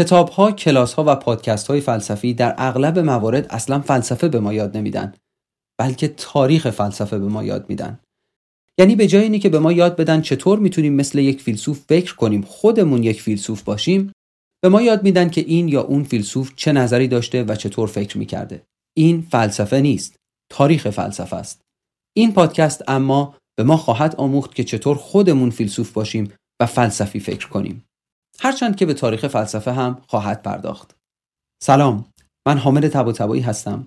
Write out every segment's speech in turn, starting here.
کتاب ها، کلاس ها و پادکست های فلسفی در اغلب موارد اصلا فلسفه به ما یاد نمیدن بلکه تاریخ فلسفه به ما یاد میدن. یعنی به جای اینی که به ما یاد بدن چطور می‌تونیم مثل یک فیلسوف فکر کنیم خودمون یک فیلسوف باشیم به ما یاد میدن که این یا اون فیلسوف چه نظری داشته و چطور فکر می‌کرده. این فلسفه نیست تاریخ فلسفه است. این پادکست اما به ما خواهد آموخت که چطور خودمون فیلسوف باشیم و فلسفی فکر کنیم. هرچند که به تاریخ فلسفه هم خواهد پرداخت سلام من حامد تبا هستم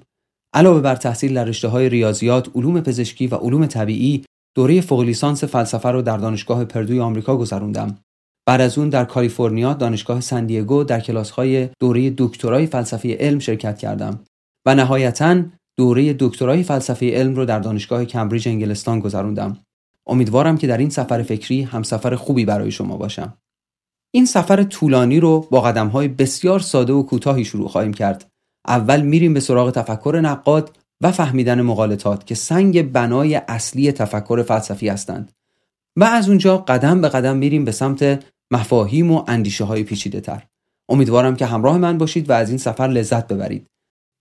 علاوه بر تحصیل در رشته های ریاضیات، علوم پزشکی و علوم طبیعی، دوره فوق لیسانس فلسفه رو در دانشگاه پردوی آمریکا گذروندم. بعد از اون در کالیفرنیا دانشگاه سندیگو در کلاس های دوره دکترای فلسفه علم شرکت کردم و نهایتا دوره دکترای فلسفه علم رو در دانشگاه کمبریج انگلستان گذروندم. امیدوارم که در این سفر فکری هم سفر خوبی برای شما باشم. این سفر طولانی رو با قدم های بسیار ساده و کوتاهی شروع خواهیم کرد. اول میریم به سراغ تفکر نقاد و فهمیدن مقالطات که سنگ بنای اصلی تفکر فلسفی هستند. و از اونجا قدم به قدم میریم به سمت مفاهیم و اندیشه های پیچیده تر. امیدوارم که همراه من باشید و از این سفر لذت ببرید.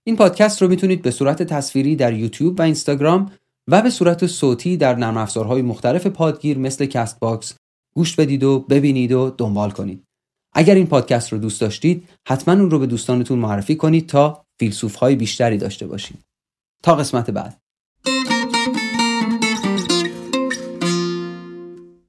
این پادکست رو می‌تونید به صورت تصویری در یوتیوب و اینستاگرام و به صورت صوتی در نرم مختلف پادگیر مثل Castbox گوش بدید و ببینید و دنبال کنید. اگر این پادکست رو دوست داشتید حتما اون رو به دوستانتون معرفی کنید تا فیلسوف های بیشتری داشته باشید. تا قسمت بعد